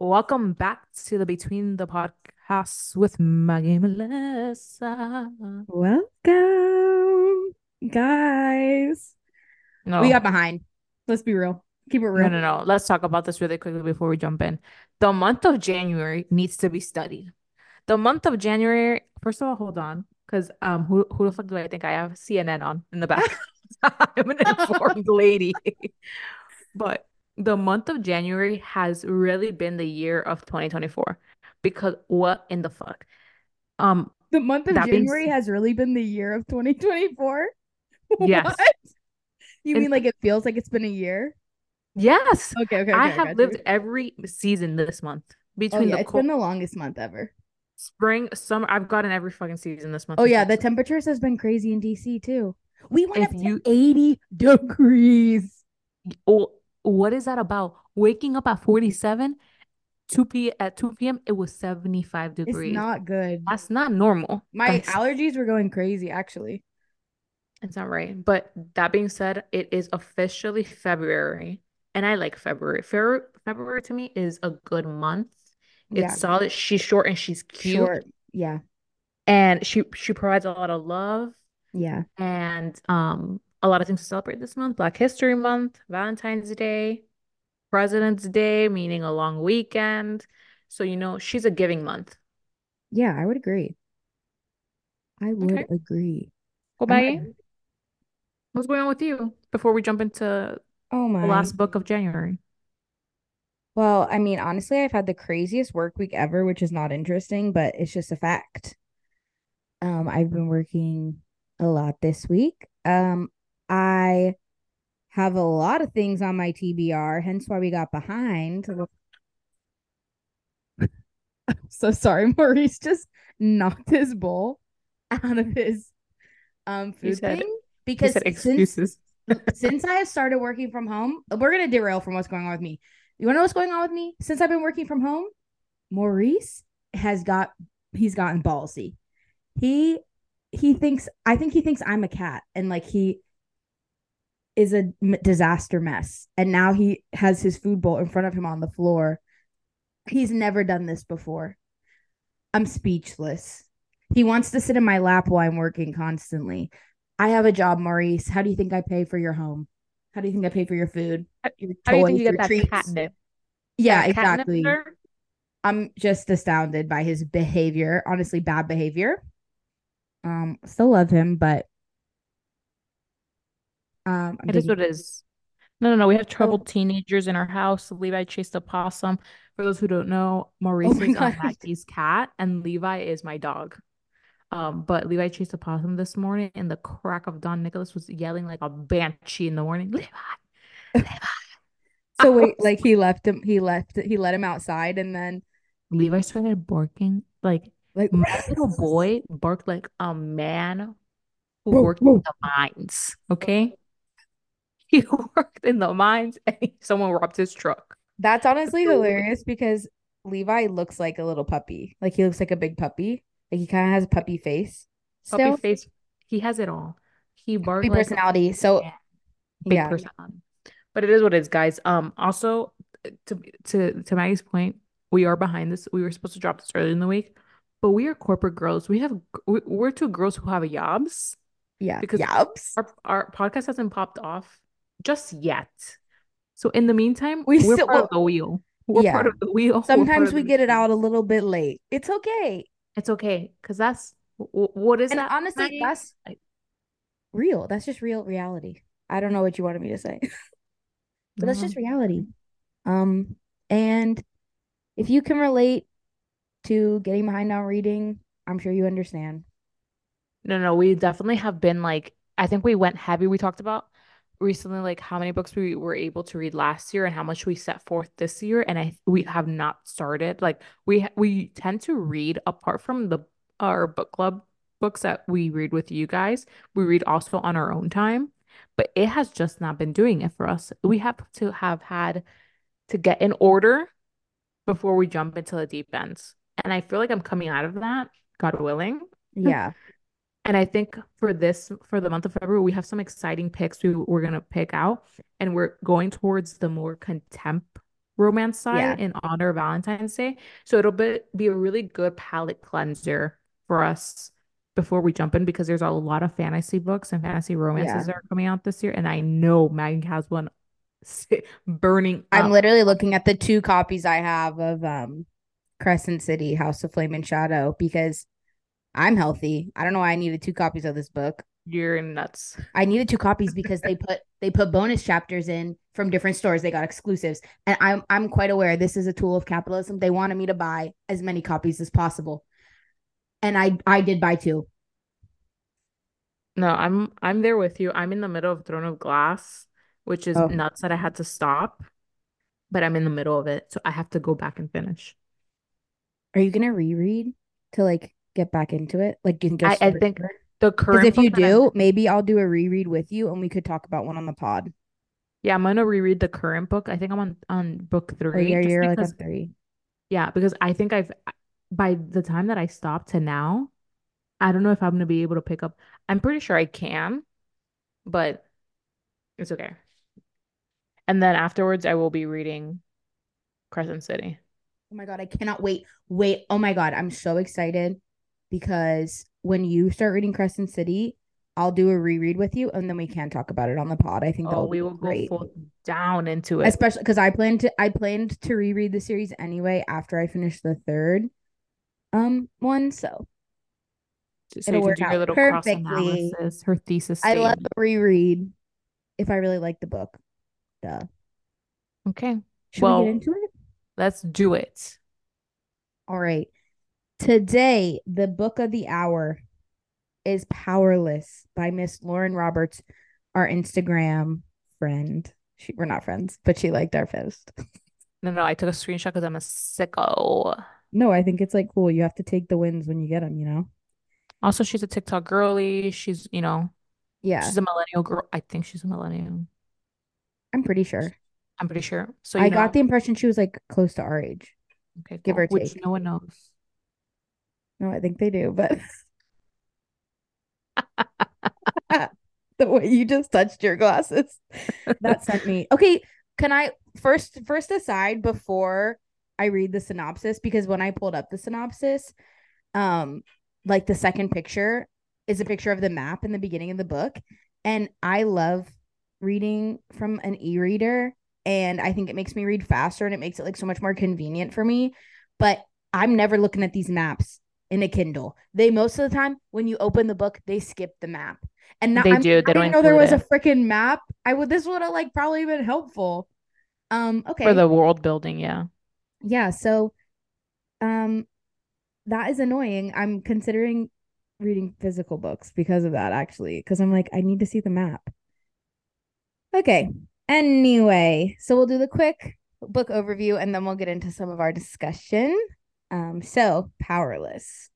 Welcome back to the Between the Podcasts with Maggie and Melissa. Welcome, guys. No, We got behind. Let's be real. Keep it real. no, no, no. Let's talk about this really quickly before we jump in. The month of January needs to be studied. The month of January, first of all, hold on, because um, who who the fuck do I think I have CNN on in the back? I'm an informed lady. But the month of January has really been the year of 2024 because what in the fuck? Um, The month of That being January has really been the year of 2024. Yes. What? You And- mean like it feels like it's been a year? yes, Okay, okay, I have lived you. every season this month Oh between yeah, the it's cold been the longest month ever. spring, summer. I've gotten every fucking season this month. Oh yeah, the temperatures has been crazy in DC too. We went If up to you- 80 degrees. Oh, what is that about? Waking up at 47, 2 p at 2 p.m. It was 75 It's degrees. not good. That's not normal. My That's- allergies were going crazy actually. It's not right. But that being said, it is officially February. And I like February. February, February to me is a good month. It's Yeah, solid. She's short and she's cute. short. Yeah, And she she provides a lot of love yeah. and um a lot of things to celebrate this month. Black History Month, Valentine's Day, President's Day, meaning a long weekend. So, you know, she's a giving month. Yeah, I would agree. I would Okay. agree. Well, I'm what's going on with you before we jump into Oh the my. last book of January? Well, I mean, honestly, I've had the craziest work week ever, which is not interesting, but it's just a fact. Um, I've been working a lot this week. Um, I have a lot of things on my TBR, hence why we got behind. So sorry, Maurice just knocked his bowl out of his um food said- thing because said since excuses. since I have started working from home, we're gonna derail from what's going on with me. You wanna know what's going on with me? Since I've been working from home, Maurice has got he's gotten ballsy. He he thinks I think he thinks I'm a cat and like he is a disaster mess. And now he has his food bowl in front of him on the floor. He's never done this before. I'm speechless. He wants to sit in my lap while I'm working constantly. I have a job, Maurice. How do you think I pay for your home? How do you think I pay for your food? Your How do you think toys, you your get that treats? catnip? Yeah, That exactly. there? I'm just astounded by his behavior. Honestly, bad behavior. Um, still love him, but um, It is what it is. No, no, no. We have Oh. troubled teenagers in our house. Levi chased a possum. For those who don't know, Maurice my is Maggie's cat, and Levi is my dog. Um, but Levi chased a possum this morning, and the crack of dawn, Nicholas was yelling like a banshee in the morning. Levi, Levi. So wait, like he left him, he left, he let him outside, and then Levi started barking like like my little boy barked like a man who Whoa, worked whoa. in the mines. Okay, he worked in the mines, and someone robbed his truck. That's honestly hilarious because Levi looks like a little puppy. Like he looks like a big puppy. Like he kind of has a puppy face. Puppy Still, face. He has it all. He barked big like a personality. So man. big yeah, personality. But it is what it is, guys. Um, also to to to Maggie's point, we are behind this. We were supposed to drop this early in the week, but we are corporate girls. We have we- we're two girls who have jobs. yeah, Because- Yabs. Our our podcast hasn't popped off just yet. So in the meantime, We we're still- part of the wheel. We're part of the wheel. Sometimes we get it out a little bit late. It's okay. It's okay, because that's what is And that, honestly, that's real. That's just real reality. I don't know what you wanted me to say, but that's just reality. Um, and if you can relate to getting behind on reading, I'm sure you understand. No, no, we definitely have been like, I think we went heavy. We talked about recently, like how many books we were able to read last year and how much we set forth this year. And I we have not started. Like we we tend to read apart from the our book club books that we read with you guys. We read also on our own time, but it has just not been doing it for us. We have to have had to get in order before we jump into the deep ends. And I feel like I'm coming out of that, God willing. Yeah. And I think for this, for the month of February, we have some exciting picks we, we're going to pick out. And we're going towards the more contempt romance side Yeah. in honor of Valentine's Day. So it'll be, be a really good palate cleanser for us before we jump in because there's a lot of fantasy books and fantasy romances Yeah. that are coming out this year. And I know Maggie has one burning I'm up. literally looking at the two copies I have of um Crescent City, House of Flame and Shadow, because I'm healthy. I don't know why I needed two copies of this book. You're nuts. I needed two copies because they put they put bonus chapters in from different stores. They got exclusives. And I'm I'm quite aware this is a tool of capitalism. They wanted me to buy as many copies as possible. And I I did buy two. No, I'm I'm there with you. I'm in the middle of Throne of Glass, which is Oh. nuts that I had to stop, but I'm in the middle of it, so I have to go back and finish. Are you gonna reread to like get back into it? Like you can go I, I think the Because current if you that I'm- do, maybe I'll do a reread with you and we could talk about one on the pod. yeah, I'm gonna reread the current book. I think I'm on on book Or three, yeah, just you're like on three. yeah, because I think I've by the time that I stopped to now, I don't know if I'm gonna be able to pick up. I'm pretty sure I can, but it's okay. And then afterwards, I will be reading Crescent City. Oh my god, I cannot wait. Wait, oh my god, I'm so excited because when you start reading Crescent City, I'll do a reread with you and then we can talk about it on the pod. I think Oh, we will go great. full down into it. Especially because I planned to I planned to reread the series anyway after I finish the third um one. So So it'll you can work do your out perfectly. analysis, her thesis I love a reread if I really like the book. Duh. Okay, Should we get into it? let's do it. All right. Today, the book of the hour is Powerless by Miss Lauren Roberts, our Instagram friend. She, we're not friends, but she liked our post. No, no, I took a screenshot because I'm a sicko. No, I think it's like cool. You have to take the wins when you get them, you know? Also, she's a TikTok girly. She's, you know, Yeah, she's a millennial girl. I think she's a millennial. I'm pretty sure. I'm pretty sure. So, I you got the impression she was like close to our age, okay, give cool. or Which take. no one knows. No, I think they do, but the way you just touched your glasses, that sent me. Okay, can I first first aside before I read the synopsis because when I pulled up the synopsis, um, like the second picture is a picture of the map in the beginning of the book, and I love reading from an e-reader, and I think it makes me read faster and it makes it like so much more convenient for me. But I'm never looking at these maps in a Kindle. They most of the time when you open the book, they skip the map. And now They I'm, do. They I don't didn't know there was include a freaking map. I would this would have like probably been helpful. Um, okay. For the world building, yeah. yeah, so um that is annoying. I'm considering reading physical books because of that actually, because I'm like, I need to see the map. Okay. Anyway, so we'll do the quick book overview and then we'll get into some of our discussion. Um, so powerless.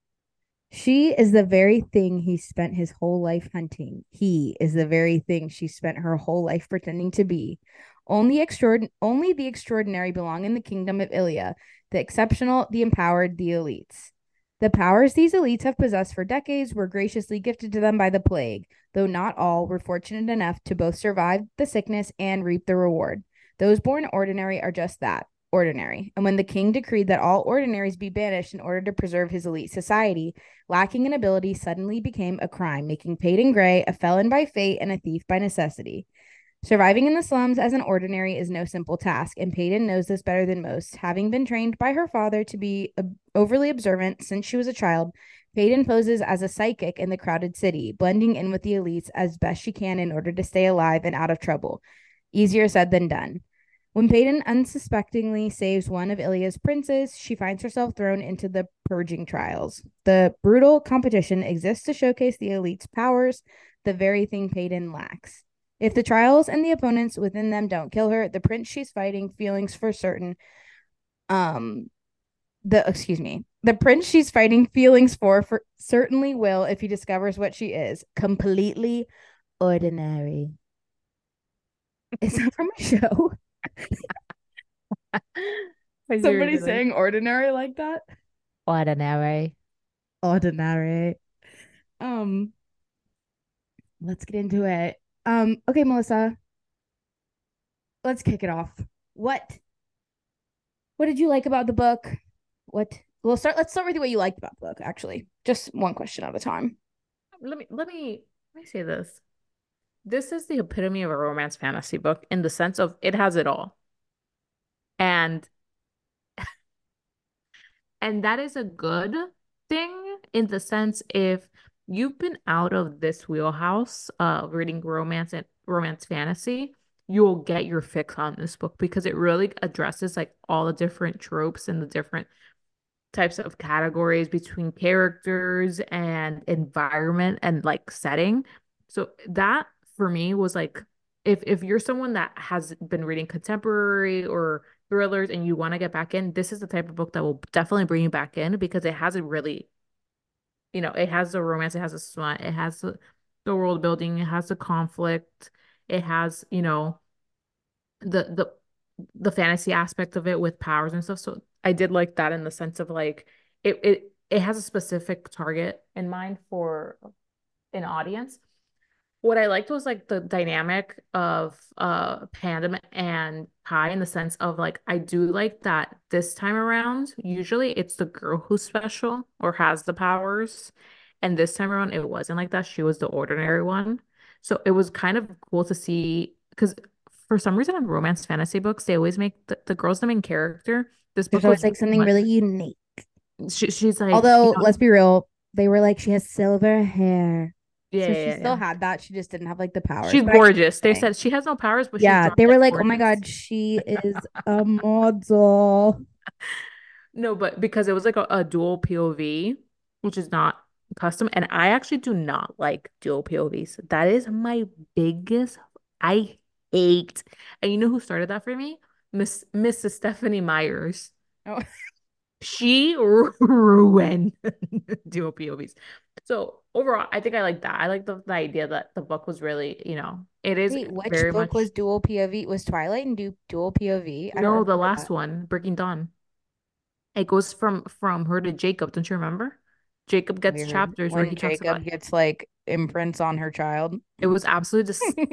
She is the very thing he spent his whole life hunting. He is the very thing she spent her whole life pretending to be. Only extraordin- only the extraordinary belong in the kingdom of Ilya, the exceptional, the empowered, the elites. The powers these elites have possessed for decades were graciously gifted to them by the plague, though not all were fortunate enough to both survive the sickness and reap the reward. Those born ordinary are just that, ordinary. And when the king decreed that all ordinaries be banished in order to preserve his elite society, lacking in ability suddenly became a crime, making Paedyn Gray a felon by fate and a thief by necessity. Surviving in the slums as an ordinary is no simple task, and Paedyn knows this better than most. Having been trained by her father to be overly observant since she was a child, Paedyn poses as a psychic in the crowded city, blending in with the elites as best she can in order to stay alive and out of trouble. Easier said than done. When Paedyn unsuspectingly saves one of Ilya's princes, she finds herself thrown into the purging trials. The brutal competition exists to showcase the elite's powers, the very thing Paedyn lacks. If the trials and the opponents within them don't kill her, the prince she's fighting feelings for certain um the excuse me the prince she's fighting feelings for for certainly will if he discovers what she is completely ordinary is that from a show I see what you're somebody saying ordinary like that ordinary. ordinary um let's get into it um okay melissa let's kick it off what What did you like about the book? What we'll start let's start with what you liked about the book, actually. Just one question at a time. Let me let me let me say this. This is the epitome of a romance fantasy book in the sense of it has it all. And and that is a good thing in the sense if you've been out of this wheelhouse of reading romance and romance fantasy, you'll get your fix on this book because it really addresses like all the different tropes and the different types of categories between characters and environment and like setting. So that for me was like if if you're someone that has been reading contemporary or thrillers and you want to get back in, this is the type of book that will definitely bring you back in because it has a really, you know, it has the romance, it has a smut, it has the, the world building, it has the conflict, it has, you know, the the the fantasy aspect of it with powers and stuff. So I did like that in the sense of like it it it has a specific target in mind for an audience what I liked was like the dynamic of uh Pandem and Kai in the sense of like I do like that this time around, usually it's the girl who's special or has the powers. And this time around it wasn't like that. She was the ordinary one. So it was kind of cool to see because for some reason in romance fantasy books, they always make the, the girl's the main character. This book was like something much, really unique. she, she's like, Although, you know, let's be real, they were like, she has silver hair. Yeah, So she yeah, still yeah. had that. She just didn't have like the powers. She's But I see what gorgeous. They said she has no powers, but Yeah, they were like like, oh my. God, she is a model. No, but because it was like a, a dual POV, which is not custom, and I actually do not like dual POVs. That is my biggest. I hate. And you know who started that for me? Miss Mrs. Stephanie Myers. Oh. She ruined dual POVs. So overall, I think I like that. I like the, the idea that the book was really, you know, it is Wait, which very book much was dual POV? Was Twilight and du dual POV? I no, the last that. one, Breaking Dawn. It goes from from her to Jacob. Don't you remember? Jacob gets Weird. chapters where When he talks about Jacob gets like imprints on her child. it was absolutely disgusting.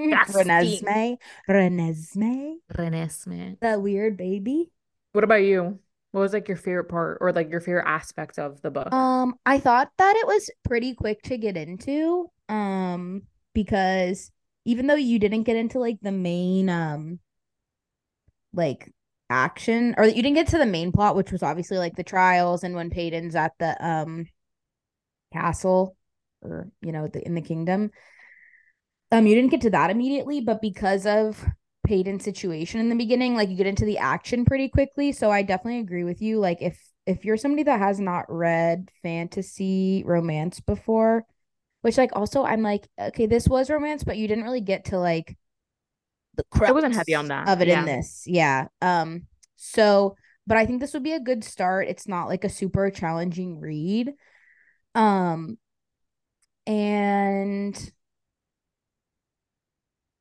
Renesmee. Renesmee. Renesmee. That weird baby. What about you? What was like your favorite part or like your favorite aspect of the book? Um, I thought that it was pretty quick to get into. Um, because even though you didn't get into like the main um like action or that you didn't get to the main plot, which was obviously like the trials and when Paedyn's at the um castle or you know the in the kingdom. Um, you didn't get to that immediately, but because of Paedyn's situation in the beginning, like you get into the action pretty quickly. So I definitely agree with you. Like if if you're somebody that has not read fantasy romance before, which like also I'm like, okay, this was romance, but you didn't really get to like the It wasn't heavy on that. of it in this. Yeah. Um, so but I think this would be a good start. It's not like a super challenging read. Um, and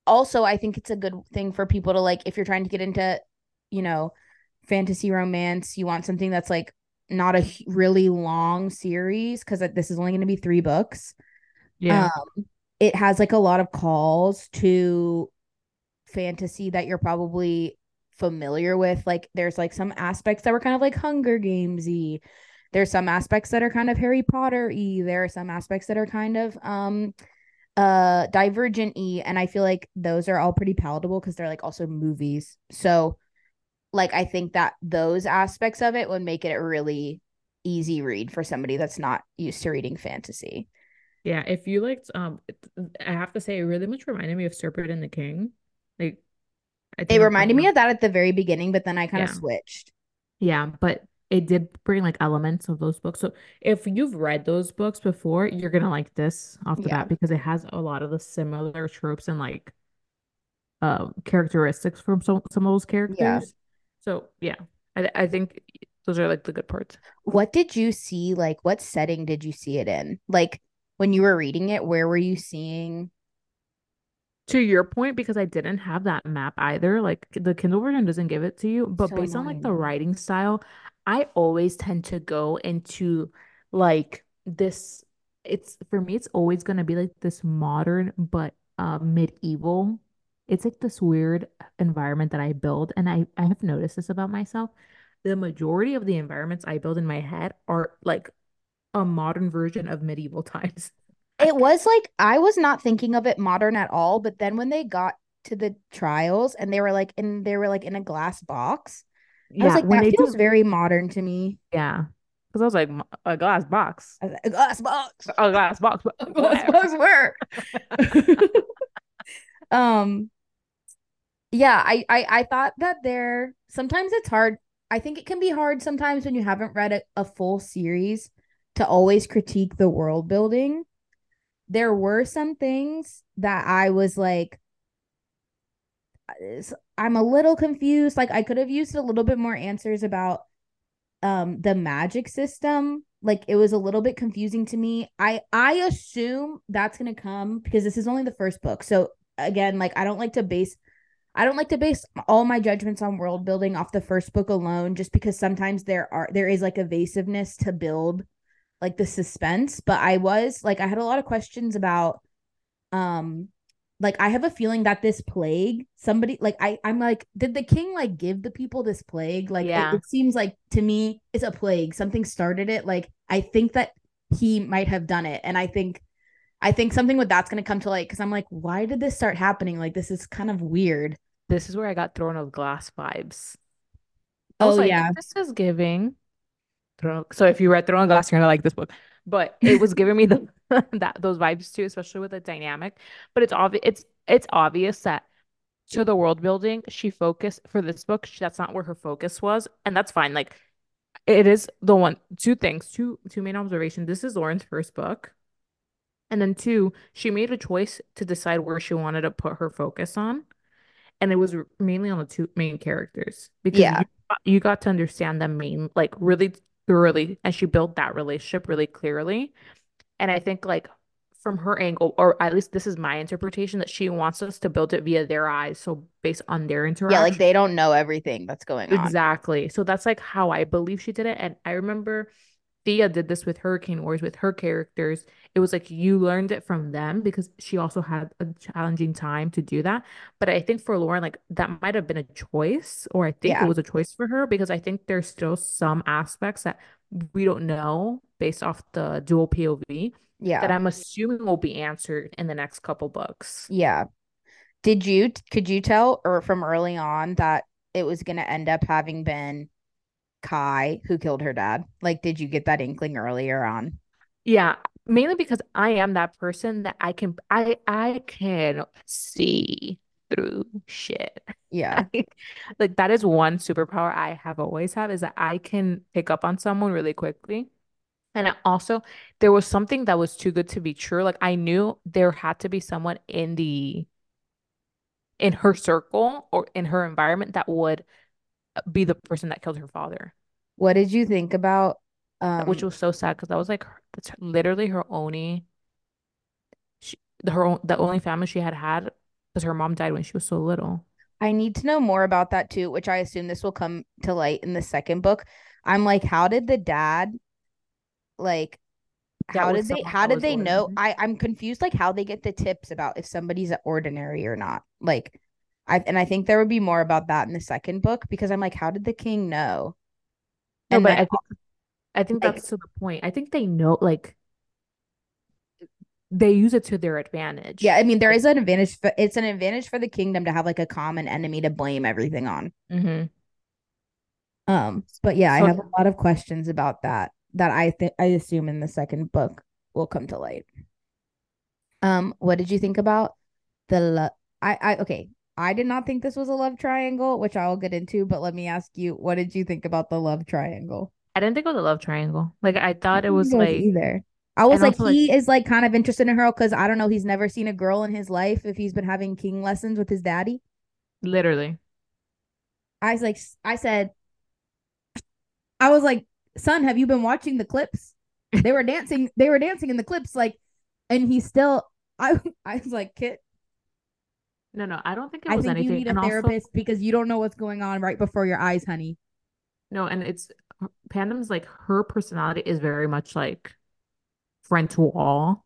also I think it's a good thing for people to like if you're trying to get into, you know, fantasy romance, you want something that's like not a really long series because this is only going to be three books. Yeah. Um, it has like a lot of calls to fantasy that you're probably familiar with. Like there's like some aspects that were kind of like Hunger Gamesy. There's some aspects that are kind of Harry Potter-y. There are some aspects that are kind of um uh Divergent E And I feel like those are all pretty palatable because they're like also movies. So like I think that those aspects of it would make it a really easy read for somebody that's not used to reading fantasy. Yeah. If you liked um I have to say it really much reminded me of Serpent and the King. Like I It reminded me of of that at the very beginning, but then I kind of yeah. switched. Yeah, but it did bring like elements of those books. So if you've read those books before, you're gonna like this off the Yeah. bat because it has a lot of the similar tropes and like um characteristics from some some of those Yeah. characters. So yeah, I I think those are like the good parts. What did you see? Like, what setting did you see it in? Like, when you were reading it, where were you seeing? To your point, because I didn't have that map either, like the Kindle version doesn't give it to you, but So based on like the writing style, I always tend to go into like this. It's for me, it's always gonna be like this modern but uh medieval. It's like this weird environment that I build, and I I have noticed this about myself. the majority of the environments I build in my head are like a modern version of medieval times. It was like I was not thinking of it modern at all, but then when they got to the trials and they were like and they were like in a glass box, I was Yeah, like, that feels do, very modern to me. yeah, because I was like a glass box, a glass box. a glass box, A glass box where? um yeah, I, I I thought that there sometimes it's hard. I think it can be hard sometimes when you haven't read a, a full series to always critique the world building. There were some things that I was like, I'm a little confused. Like I could have used a little bit more answers about um the magic system. Like it was a little bit confusing to me. I I assume that's gonna come because this is only the first book. So again, like I don't like to base I don't like to base all my judgments on world building off the first book alone, just because sometimes there are there is like evasiveness to build like the suspense. But I was like I had a lot of questions about um like I have a feeling that this plague, somebody like I I'm like, did the king like give the people this plague? Like it, Yeah. it seems like to me it's a plague. Something started it. Like I think that he might have done it. And I think I think something with that's gonna come to light because I'm like, why did this start happening? Like this is kind of weird. This is where I got thrown of Glass vibes. I was Oh like, yeah. this is giving Throne. So if you read Throne of Glass, you're gonna like this book. But it was giving me the that those vibes too, especially with the dynamic. But it's obvious it's it's obvious that to the world building, she focused for this book, she, that's not where her focus was, and that's fine. Like it is the one two things, two two main observations. This is Lauren's first book. And then two, she made a choice to decide where she wanted to put her focus on. And it was mainly on the two main characters because Yeah. you got- you got to understand them main like really thoroughly and she built that relationship really clearly. And I think like from her angle, or at least this is my interpretation, that she wants us to build it via their eyes. So based on their interaction. Yeah, like they don't know everything that's going on. Exactly. So that's like how I believe she did it. And I remember Thea did this with Hurricane Wars with her characters. It was like you learned it from them because she also had a challenging time to do that. But I think for Lauren, like that might have been a choice, or I think it was a choice for her because I think there's still some aspects that we don't know based off the dual POV Yeah. that I'm assuming will be answered in the next couple books. Yeah. Did you could you tell or from early on that it was gonna end up having been Kai who killed her dad? Like, did you get that inkling earlier on? Yeah, mainly because I am that person that I can I I can see through shit. Yeah. Like that is one superpower I have always have is that I can pick up on someone really quickly. And I also there was something that was too good to be true. Like I knew there had to be someone in the in her circle or in her environment that would be the person that killed her father, What did you think about which um was so sad because that was like her- that's literally her only she, her own, the only family she had had because her mom died when she was so little. I need to know more about that too, which I assume this will come to light in the second book. I'm like, how did the dad like Get how did they how did they know. I I'm confused like how they get the tips about if somebody's ordinary or not. Like I and I think there would be more about that in the second book because I'm like, how did the king know? No, And but then I think I think like that's to the point. I think they know like they use it to their advantage. yeah, I mean there is an advantage for it's an advantage for the kingdom to have like a common enemy to blame everything on. mhm. Um, but yeah, I have a lot of questions about that that I think I assume in the second book will come to light. Um, what did you think about the lo- I I okay, I did not think this was a love triangle, which I'll get into, but let me ask you, what did you think about the love triangle? I didn't think it was a love triangle. Like I thought it was it was like either. I was like, also like he is like kind of interested in her because I don't know, he's never seen a girl in his life if he's been having king lessons with his daddy. literally. I was like, I said, I was like, son, have you been watching the clips? They were dancing, they were dancing in the clips, like, and he still I I was like, Kitt, No, no, I don't think it I was think you need a And also therapist because you don't know what's going on right before your eyes, honey. no, and it's Pandem's like her personality is very much like friend to all.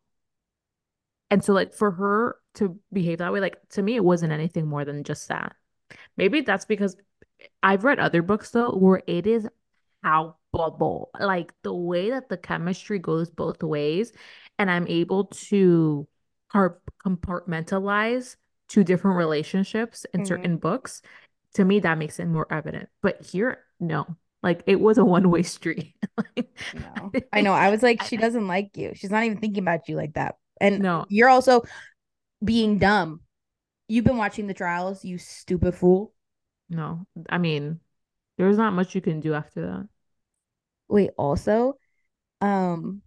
And so like for her to behave that way, like to me, it wasn't anything more than just that. Maybe that's because I've read other books though where it is palpable, like the way that the chemistry goes both ways, and I'm able to compartmentalize two different relationships in mm-hmm. certain books. To me, that makes it more evident. But here, no. Like it was a one way street. no. I know. I was like, she doesn't like you. She's not even thinking about you like that. And no, you're also being dumb. You've been watching the trials, you stupid fool. No, I mean, there's not much you can do after that. Wait, also, um,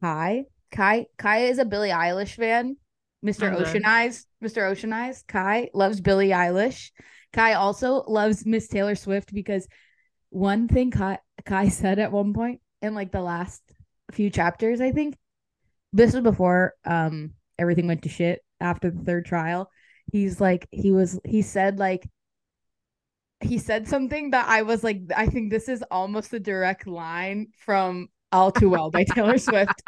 Kai, Kai, Kai is a Billie Eilish fan. Mr. Ocean Eyes, Mr. Ocean Eyes, Kai loves Billie Eilish. Kai also loves Miss Taylor Swift because one thing Kai, Kai said at one point in like the last few chapters, I think this was before um everything went to shit after the third trial. He's like he was he said like he said something that I was like I think this is almost a direct line from All Too Well by Taylor Swift.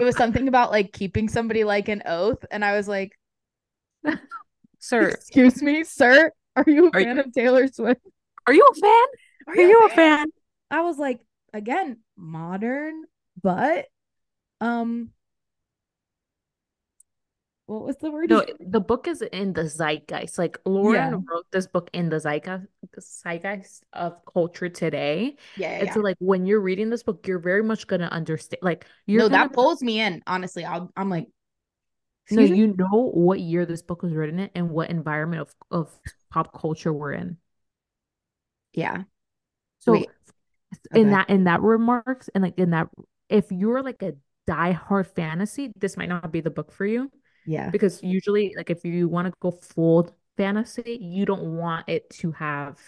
It was something about like keeping somebody like an oath and I was like Sir, excuse me, sir, are you a are fan you, of Taylor Swift? Are you a fan? Are, are you, a fan? fan? I was like, again, modern, but um what was the word? No, the book is in the zeitgeist. Like Lauren yeah. wrote this book in the zeitgeist, zeitgeist of culture today. Yeah, yeah so like when you're reading this book, you're very much gonna understand. Like you know that pulls me in. Honestly, I'll, I'm like, so you know what year this book was written in and what environment of of pop culture we're in. Yeah. So Wait. in okay. that in that remarks and like in that if you're like a die-hard fantasy, this might not be the book for you. Yeah. Because usually like if you want to go full fantasy, you don't want it to have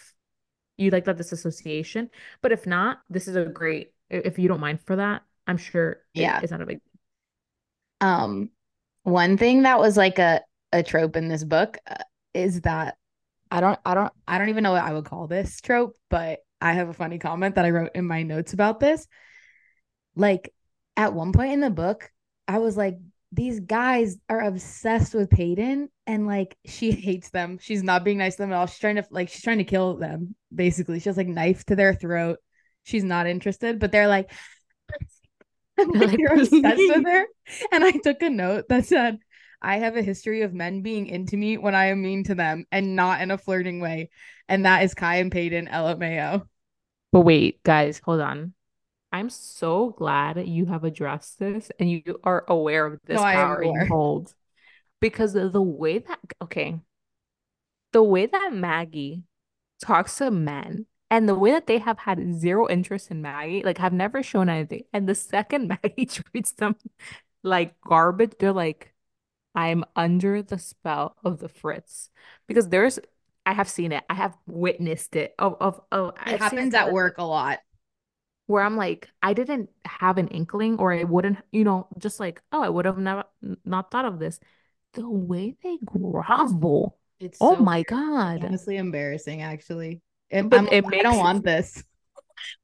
you like that disassociation. But if not, this is a great if you don't mind for that, I'm sure yeah. it's not a big um one thing that was like a a trope in this book uh, is that I don't I don't I don't even know what I would call this trope, but I have a funny comment that I wrote in my notes about this. Like at one point in the book, I was like, these guys are obsessed with Paedyn and like she hates them. She's not being nice to them at all. She's trying to like she's trying to kill them, basically. She has like knife to their throat. She's not interested, but they're like, like you're obsessed with her. And I took a note that said, I have a history of men being into me when I am mean to them and not in a flirting way. And that is Kai and Paedyn LMAO. But wait, guys, hold on. I'm so glad you have addressed this and you are aware of this no, power you hold. Because the way that okay, the way that Maggie talks to men and the way that they have had zero interest in Maggie, like have never shown anything. And the second Maggie treats them like garbage, they're like, I'm under the spell of the Fritz because there's I have seen it. I have witnessed it. Of of, oh, it I've happens at work a lot. Where I'm like, I didn't have an inkling, or I wouldn't, you know, just like, oh, I would have never not thought of this. The way they grovel. It's oh so my god. Honestly embarrassing, actually. It, but it I don't want this.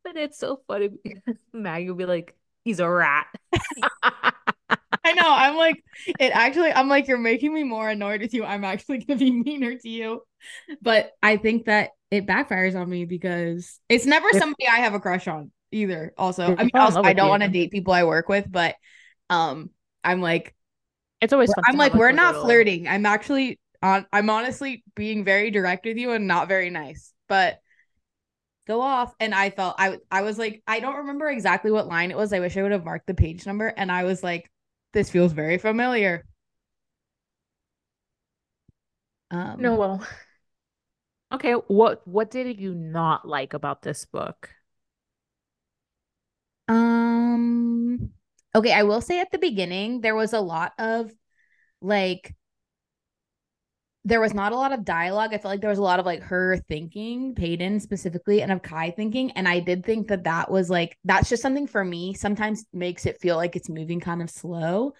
But it's so funny because Maggie will be like, he's a rat. I know. I'm like, it actually, I'm like, you're making me more annoyed with you. I'm actually going to be meaner to you. But I think that it backfires on me because it's never somebody I have a crush on either. Also, I mean, also, I don't want to date people I work with, but um, I'm like, it's always fun. I'm like, we're not little. flirting. I'm actually on, I'm honestly being very direct with you and not very nice, but go off. And I felt I I was like, I don't remember exactly what line it was. I wish I would have marked the page number. And I was like, this feels very familiar. Um, no, well, okay. What what did you not like about this book? Um. Okay, I will say at the beginning there was a lot of like there was not a lot of dialogue. I felt like there was a lot of like her thinking, Paedyn specifically, and of Kai thinking. And I did think that that was like, that's just something for me sometimes makes it feel like it's moving kind of slow.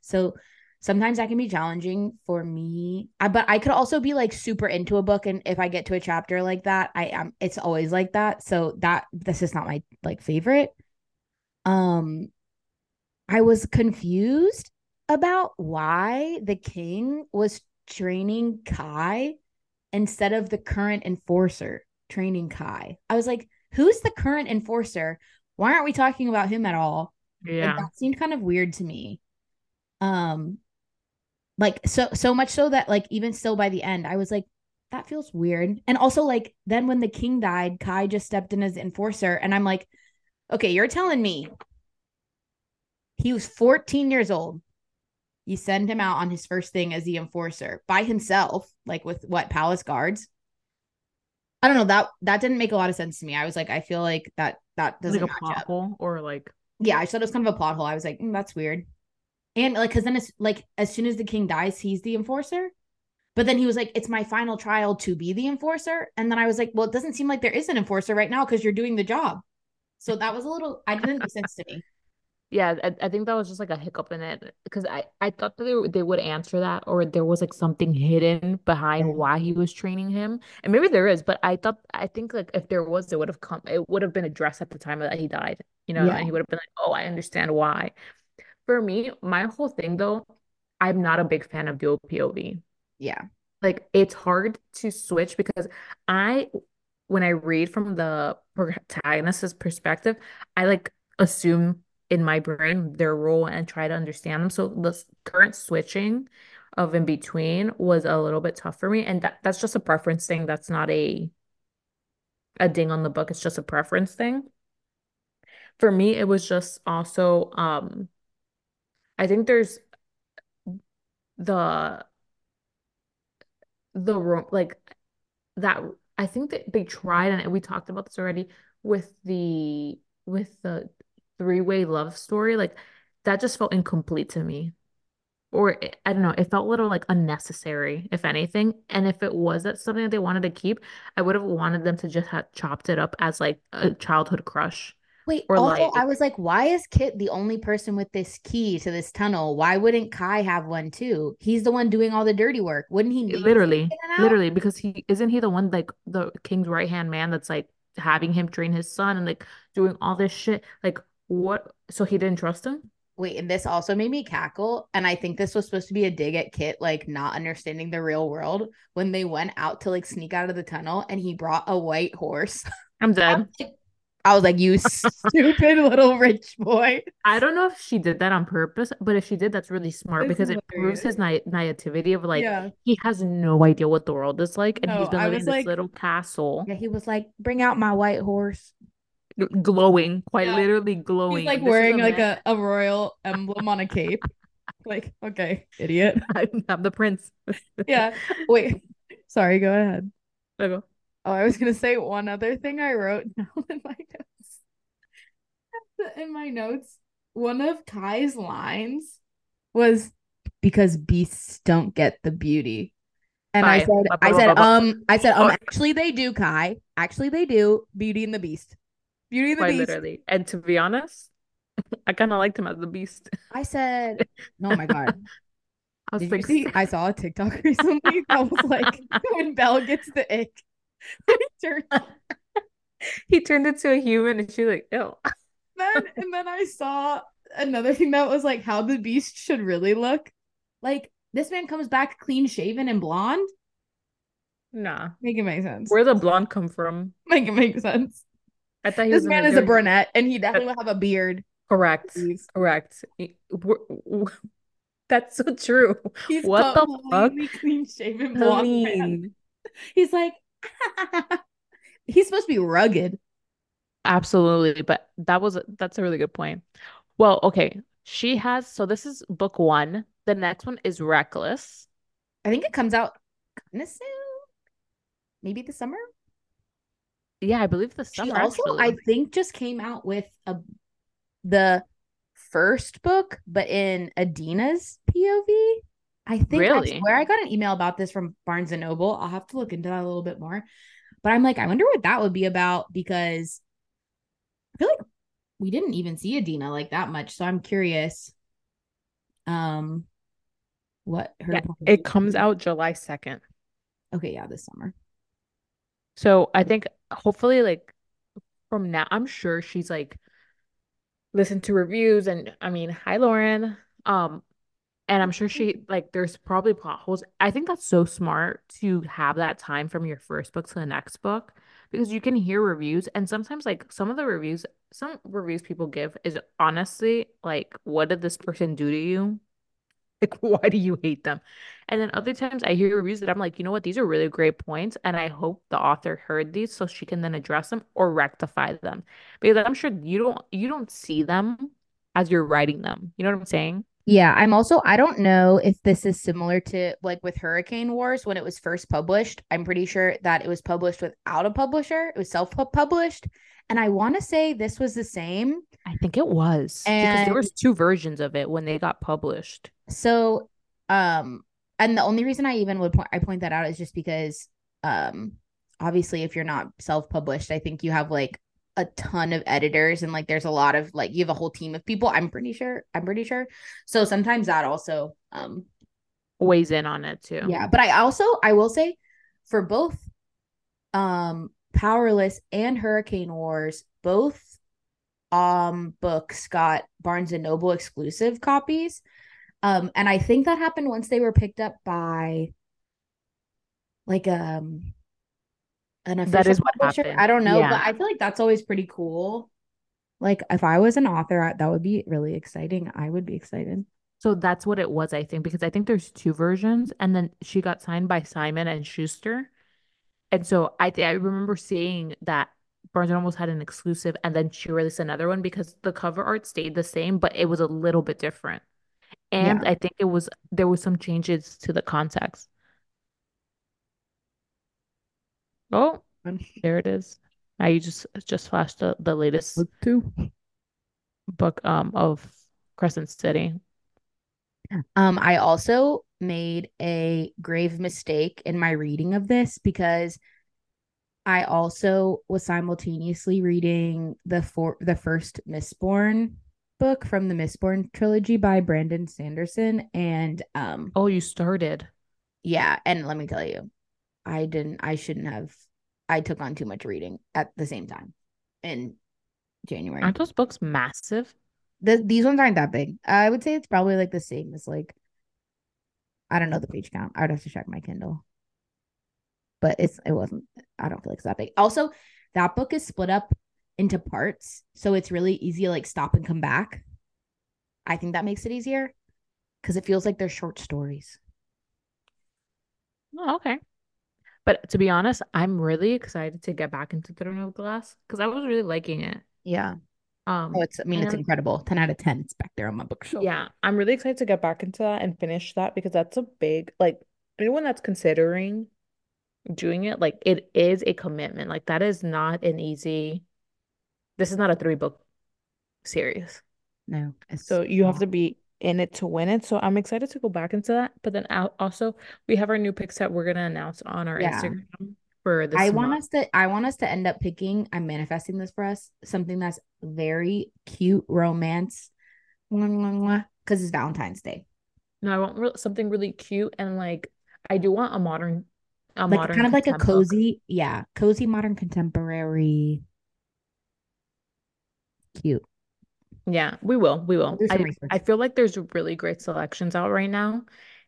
So sometimes that can be challenging for me. I, but I could also be like super into a book. And if I get to a chapter like that, I am, it's always like that. So that, this is not my like favorite. Um, I was confused about why the king was training Kai instead of the current enforcer training Kai. I was like, who's the current enforcer? Why aren't we talking about him at all? Yeah. Like that seemed kind of weird to me. Um like so so much so that like even still by the end, I was like, that feels weird. And also like then when the king died, Kai just stepped in as enforcer. And I'm like, okay, you're telling me he was 14 years old. You send him out on his first thing as the enforcer by himself, like with what palace guards. I don't know that that didn't make a lot of sense to me. I was like, I feel like that that doesn't like a plot up. hole or like Yeah, I thought it was kind of a plot hole. I was like, mm, that's weird. And like, cause then it's like as soon as the king dies, he's the enforcer. But then he was like, it's my final trial to be the enforcer. And then I was like, well, it doesn't seem like there is an enforcer right now because you're doing the job. So that was a little, I didn't make sense to me. yeah, I, I think that was just like a hiccup in it because I I thought that they, would- they would answer that or there was like something hidden behind Yeah. why he was training him. And maybe there is, but I thought I think like if there was, it would have come it would have been addressed at the time that he died, you know, Yeah. and he would have been like, "Oh, I understand why." For me, my whole thing though, I'm not a big fan of dual POV. Yeah. Like it's hard to switch because I, when I read from the protagonist's perspective, I like assume in my brain their role and try to understand them. So the current switching of in between was a little bit tough for me, and that that's just a preference thing. That's not a a ding on the book. It's just a preference thing. For me, it was just also um I think there's the the ro like that I think that they tried and we talked about this already with the with the three-way love story like that just felt incomplete to me. Or eh, I don't know it felt a little like unnecessary if anything. And if it was that something that they wanted to keep I would have wanted them to just have chopped it up as like a childhood crush Wait, or also, like I was like, why is Kitt the only person with this key to this tunnel? Why wouldn't Kai have one too? He's the one doing all the dirty work. Wouldn't he need literally in and out? literally because he isn't he the one like the king's right hand man that's like having him train his son and like doing all this shit like what so he didn't trust him Wait, and this also made me cackle. And I think this was supposed to be a dig at Kitt, like not understanding the real world when they went out to like sneak out of the tunnel and he brought a white horse. I'm dead I was like, you stupid little rich boy. I don't know if she did that on purpose, but if she did, that's really smart It's because it proves his na naivety of like Yeah. he has no idea what the world is like, and No, he's been living in this like- little castle, Yeah, he was like, bring out my white horse. glowing, quite Yeah. literally glowing. He's like This wearing a like man. a, a royal emblem on a cape. Like, okay, idiot. I'm, I'm the prince. Yeah. Wait. Sorry, go ahead. I go, Oh, I was gonna say one other thing I wrote down in my. In my notes, one of Kai's lines was because beasts don't get the beauty. And I said, I said, um, I said, um, Oh. actually they do, Kai. Actually they do. Beauty and the Beast. Beauty and the quite Beast. literally. And to be honest, I kind of liked him as the beast. I said, oh my god. I was Did like, see? I saw a TikTok recently that was like when Belle gets the ick. he turned into a human, and she's like, ew. Then and then I saw another thing that was like how the beast should really look. Like this man comes back clean shaven and blonde. Nah. Make it make sense. Where the blonde come from? Make it make sense. I thought he This man is a brunette and he definitely will have a beard. Correct. Please. Correct. He- w- w- That's so true. He's What the fuck? clean shaven blonde. He's like he's supposed to be rugged. Absolutely. But that was a- that's a really good point. Well, okay. She has so this is book one. The next one is Reckless. I think it comes out kind of soon. Maybe the summer. Yeah, I believe the summer. She also, actually. I think, just came out with a the first book, but in Adena's POV. I think Really? swear I got an email about this from Barnes and Noble. I'll have to look into that a little bit more. But I'm like, I wonder what that would be about because I feel like we didn't even see Adena like that much. So I'm curious. Um, what her Yeah, comes out July 2nd. Okay, yeah, this summer. So I think hopefully like from now, I'm sure she's like listened to reviews and I mean, hi Lauren. Um, And I'm sure she like there's probably plot holes. I think that's so smart to have that time from your first book to the next book because you can hear reviews and sometimes like some of the reviews some reviews people give is honestly like what did this person do to you? Like why do you hate them? And then other times I hear reviews that I'm like, you know what, these are really great points and I hope the author heard these so she can then address them or rectify them. Because I'm sure you don't you don't see them as you're writing them. You know what I'm saying? Yeah, I'm also I don't know if this is similar to like with Hurricane Wars when it was first published. I'm pretty sure that it was published without a publisher. It was self-published. And I want to say this was the same. I think it was because there was two versions of it when they got published. so um and the only reason I even would point I point that out is just because um obviously if you're not self-published, I think you have like a ton of editors and like there's a lot of like you have a whole team of people. I'm pretty sure. I'm pretty sure. So sometimes that also um Weighs in on it too. Yeah, but I also I will say for both um Powerless and Hurricane Wars, both um books got Barnes and Noble exclusive copies. Um and I think that happened once they were picked up by like um an official is what publisher. happened. I don't know, but I feel like that's always pretty cool. Like if I was an author, that would be really exciting. I would be excited. So that's what it was, I think, because I think there's two versions, and then she got signed by Simon and Schuster. And so I th I remember seeing that Barnes and Noble had an exclusive, and then she released another one because the cover art stayed the same, but it was a little bit different. And Yeah. I think it was there was some changes to the context. Oh, there it is. Now you just just flashed the, the latest Book two. book um of Crescent City. Um, I also made a grave mistake in my reading of this because I also was simultaneously reading the for the first Mistborn book from the Mistborn trilogy by Brandon Sanderson. And um Oh, you started. yeah, and let me tell you, I didn't I shouldn't have I took on too much reading at the same time in January. Aren't those books massive? The, these ones aren't that big. I would say it's probably like the same as like I don't know the page count. I would have to check my Kindle. But it's it wasn't I don't feel like it's that big. Also, that book is split up into parts, so it's really easy to like stop and come back. I think that makes it easier because it feels like they're short stories. Oh, okay. But to be honest, I'm really excited to get back into Throne of Glass because I was really liking it. Yeah. Oh, Um, it's I mean it's incredible. 10 out of 10. It's back there on my bookshelf. yeah, I'm really excited to get back into that and finish that because that's a big, like, anyone that's considering doing it, like, it is a commitment. Like, that is not an easy, this is not a three book series. No, So you have to be in it to win it. So I'm excited to go back into that. But then also, we have our new picks that we're gonna announce on our Yeah. Instagram for I this want month. us to I want us to end up picking, I'm manifesting this for us, something that's very cute romance because it's Valentine's Day. No, I want re something really cute and like I do want a modern, a Like modern kind of like a contempt book. cozy, yeah, cozy modern contemporary cute. Yeah, we will. We I'll will. I I feel like there's really great selections out right now,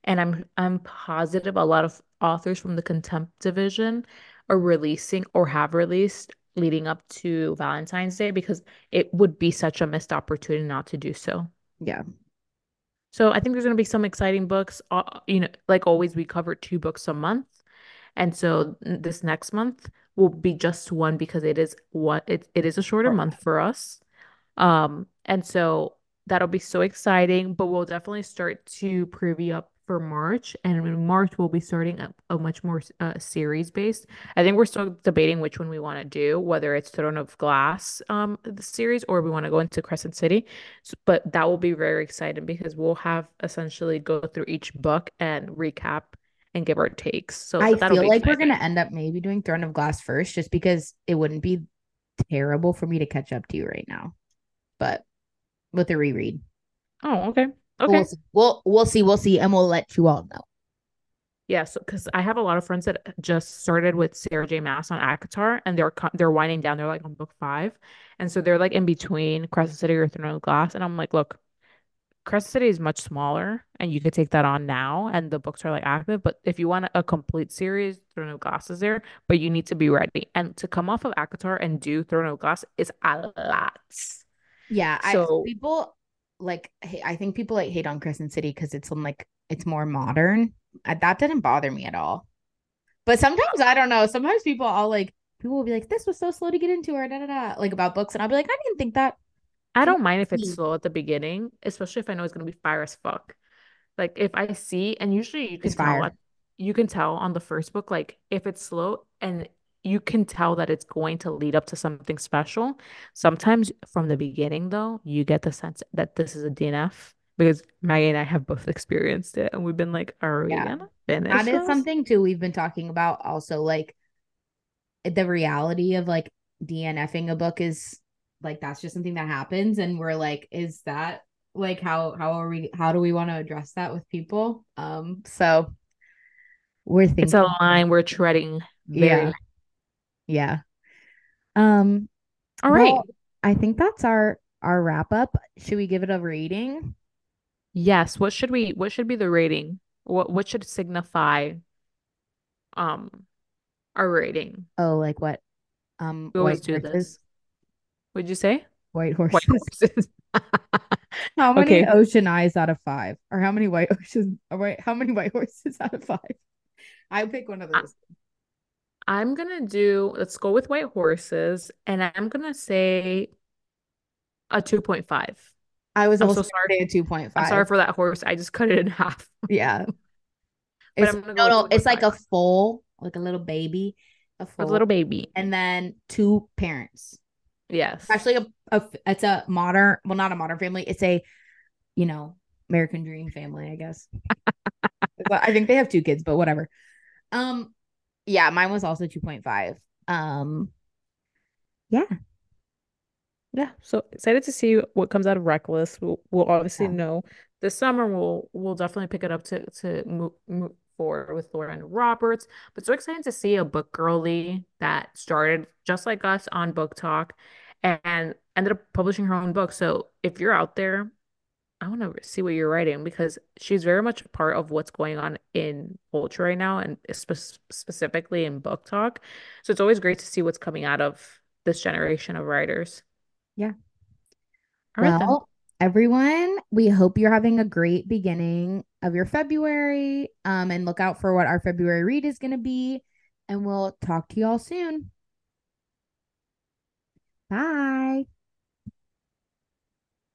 and I'm I'm positive a lot of authors from the contempt division are releasing or have released leading up to Valentine's Day because it would be such a missed opportunity not to do so. Yeah. So I think there's going to be some exciting books. Uh, you know, like always, we cover two books a month. And so this next month will be just one because it is what it, it is a shorter Or- month for us. Um, and so that'll be so exciting, but we'll definitely start to preview up for March. And in March, we'll be starting a, a much more uh, series based. I think we're still debating which one we want to do, whether it's Throne of Glass, um, the series, or we want to go into Crescent City. So, but that will be very exciting because we'll have essentially go through each book and recap and give our takes. So I feel like we're gonna end up maybe doing Throne of Glass first, just because it wouldn't be terrible for me to catch up to you right now. But with a reread. Oh, okay. Okay. We'll see. We'll we'll see, we'll see, and we'll let you all know. Yes, because I have a lot of friends that just started with Sarah J. Maas on ACOTAR and they're they're winding down. They're like on book five, and so they're like in between Crescent City or Throne of Glass, and I'm like, look, Crescent City is much smaller and you could take that on now and the books are like active. But if you want a complete series, Throne of Glass is there, but you need to be ready. And to come off of ACOTAR and do Throne of Glass is a lot. Yeah, I So people like hey, I think people like hate on Crescent City because it's on like it's more modern. Uh, that didn't bother me at all. But sometimes I don't know. Sometimes people all like people will be like, "This was so slow to get into," or da da da, like about books, and I'll be like, "I didn't think that." I don't mind if it's slow at the beginning, especially if I know it's gonna be fire as fuck. Like if I see, and usually you It's can tell fire. you can tell on the first book, like if it's slow and you can tell that it's going to lead up to something special. Sometimes from the beginning, though, you get the sense that this is a DNF because Maggie and I have both experienced it, and we've been like, are we Yeah, gonna finish that is this? something too we've been talking about. Also, like the reality of like DNFing a book is like that's just something that happens, and we're like, is that like how how are we how do we want to address that with people? Um, so we're thinking It's a line we're treading very. yeah, yeah. Um, All right. well, I think that's our our wrap up. Should we give it a rating? Yes. What should we? What should be the rating? What What should signify um our rating? Oh, like what? Um, We always white do horses. this. Would you say? White horses. White horses. How many Okay. ocean eyes out of five? Or how many white oceans? Or how many white horses out of five? I pick one of those. I'm gonna do, let's go with white horses, and I'm gonna say a 2.5. I was I'm also so sorry. a two point I'm sorry for that horse. I just cut it in half. Yeah, it's no, go no. It's like a 2.5. full, like a little baby, a A little baby. and then two parents. Yes. Actually, a, a it's a modern. Well, not a modern family. It's a, you know, American Dream family. I guess. I think they have two kids, but whatever. Um, yeah, mine was also two point five. Um, yeah, Yeah. So excited to see what comes out of Reckless. We'll, we'll obviously Yeah. know this summer. We'll we'll definitely pick it up to to move, move forward with Lauren Roberts. But so excited to see a book girly that started just like us on BookTok and ended up publishing her own book. So if you're out there, I want to see what you're writing because she's very much a part of what's going on in culture right now and spe specifically in BookTok. So it's always great to see what's coming out of this generation of writers. yeah. All right then. Well, everyone, we hope you're having a great beginning of your February. Um, and look out for what our February read is going to be. And we'll talk to you all soon. Bye.